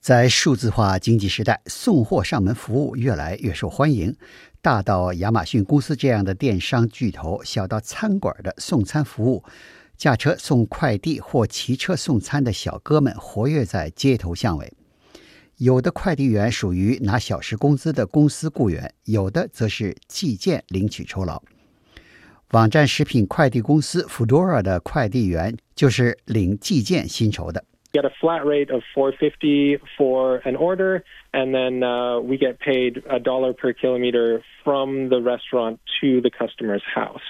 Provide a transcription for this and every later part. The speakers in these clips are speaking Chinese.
在数字化经济时代，送货上门服务越来越受欢迎。大到亚马逊公司这样的电商巨头，小到餐馆的送餐服务，驾车送快递或骑车送餐的小哥们活跃在街头巷尾。有的快递员属于拿小时工资的公司雇员，有的则是寄件领取酬劳。网站食品快递公司 Foodora 的快递员就是领寄件薪酬的。Get a flat rate of 450 for an order and then uh, we get paid a dollar per kilometer from the restaurant to the customer's house.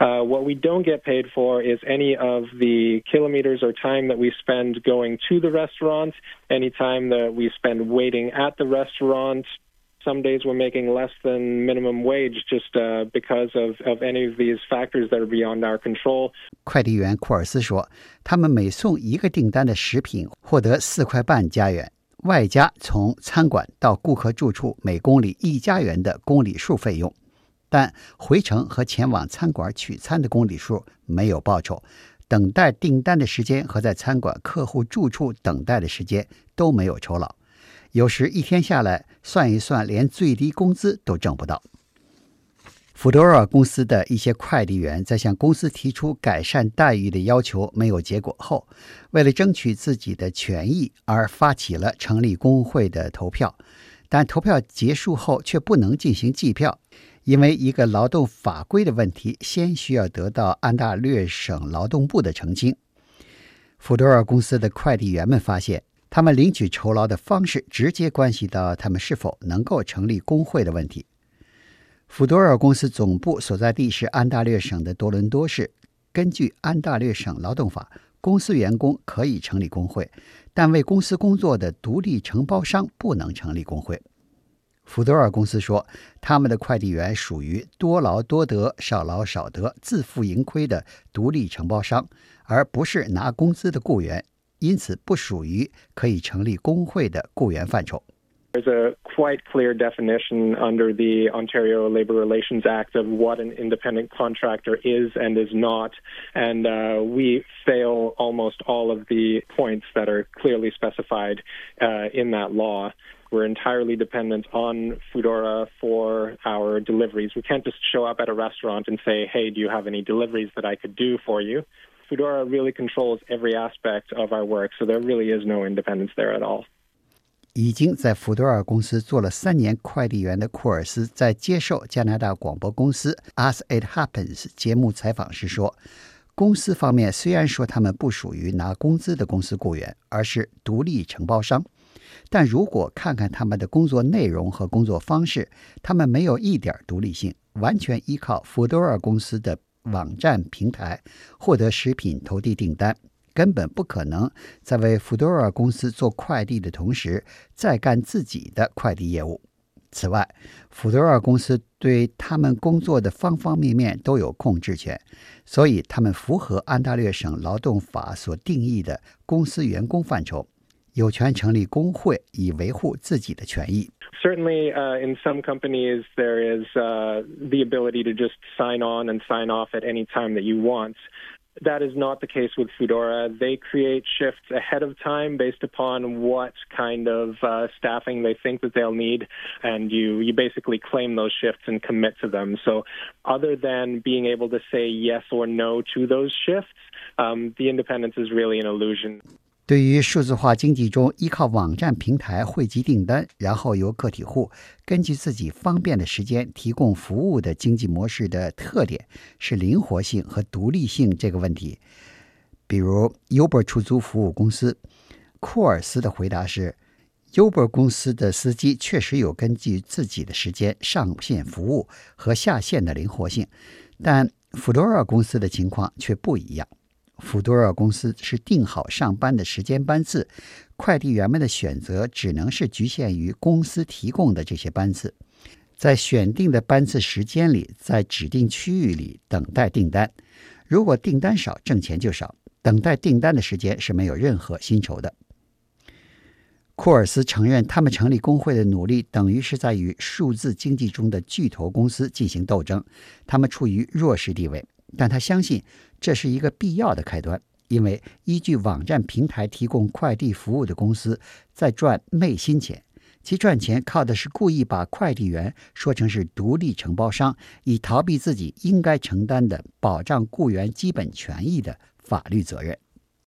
Uh, what we don't get paid for is any of the kilometers or time that we spend going to the restaurant any time that we spend waiting at the restaurant some days we're making less than minimum wage just uh, because of, of any of these factors that are beyond our control. 快递员库尔斯说，他们每送一个订单的食品获得四块半加元，外加从餐馆到顾客住处每公里一加元的公里数费用。但回程和前往餐馆取餐的公里数没有报酬，等待订单的时间和在餐馆客户住处等待的时间都没有酬劳。有时一天下来算一算，连最低工资都挣不到。福多尔公司的一些快递员在向公司提出改善待遇的要求没有结果后，为了争取自己的权益而发起了成立工会的投票。但投票结束后却不能进行计票，因为一个劳动法规的问题，先需要得到安大略省劳动部的澄清。福多尔公司的快递员们发现。他们领取酬劳的方式直接关系到他们是否能够成立工会的问题。福多尔公司总部所在地是安大略省的多伦多市。根据安大略省劳动法，公司员工可以成立工会，但为公司工作的独立承包商不能成立工会。福多尔公司说，他们的快递员属于多劳多得、少劳少得、自负盈亏的独立承包商，而不是拿工资的雇员。因此不属于可以成立工会的雇员范畴。There's a quite clear definition under the Ontario Labour Relations Act of what an independent contractor is and is not, and uh, we fail almost all of the points that are clearly specified uh, in that law. We're entirely dependent on Foodora for our deliveries. We can't just show up at a restaurant and say, hey, do you have any deliveries that I could do for you? Foodora really controls every aspect of our work, so there really is no independence there at all. 已经在福多尔公司做了三年快递员的库尔斯，在接受加拿大广播公司《As It Happens》节目采访时说：“公司方面虽然说他们不属于拿工资的公司雇员，而是独立承包商，但如果看看他们的工作内容和工作方式，他们没有一点独立性，完全依靠福多尔公司的。”网站平台获得食品投递订单，根本不可能在为福多尔公司做快递的同时再干自己的快递业务。此外，福多尔公司对他们工作的方方面面都有控制权，所以他们符合安大略省劳动法所定义的公司员工范畴。有权成立工会以维护自己的权益。Certainly, uh, in some companies, there is uh, the ability to just sign on and sign off at any time that you want. That is not the case with Foodora. They create shifts ahead of time based upon what kind of uh, staffing they think that they'll need, and you you basically claim those shifts and commit to them. So, other than being able to say yes or no to those shifts, um, the independence is really an illusion. 对于数字化经济中依靠网站平台汇集订单，然后由个体户根据自己方便的时间提供服务的经济模式的特点是灵活性和独立性这个问题。比如 Uber 出租服务公司，库尔斯的回答是：Uber 公司的司机确实有根据自己的时间上线服务和下线的灵活性，但 Fodor 公司的情况却不一样。福多尔公司是定好上班的时间班次，快递员们的选择只能是局限于公司提供的这些班次，在选定的班次时间里，在指定区域里等待订单。如果订单少，挣钱就少。等待订单的时间是没有任何薪酬的。库尔斯承认，他们成立工会的努力等于是在与数字经济中的巨头公司进行斗争，他们处于弱势地位。但他相信这是一个必要的开端，因为依据网站平台提供快递服务的公司在赚昧心钱，其赚钱靠的是故意把快递员说成是独立承包商，以逃避自己应该承担的保障雇员基本权益的法律责任。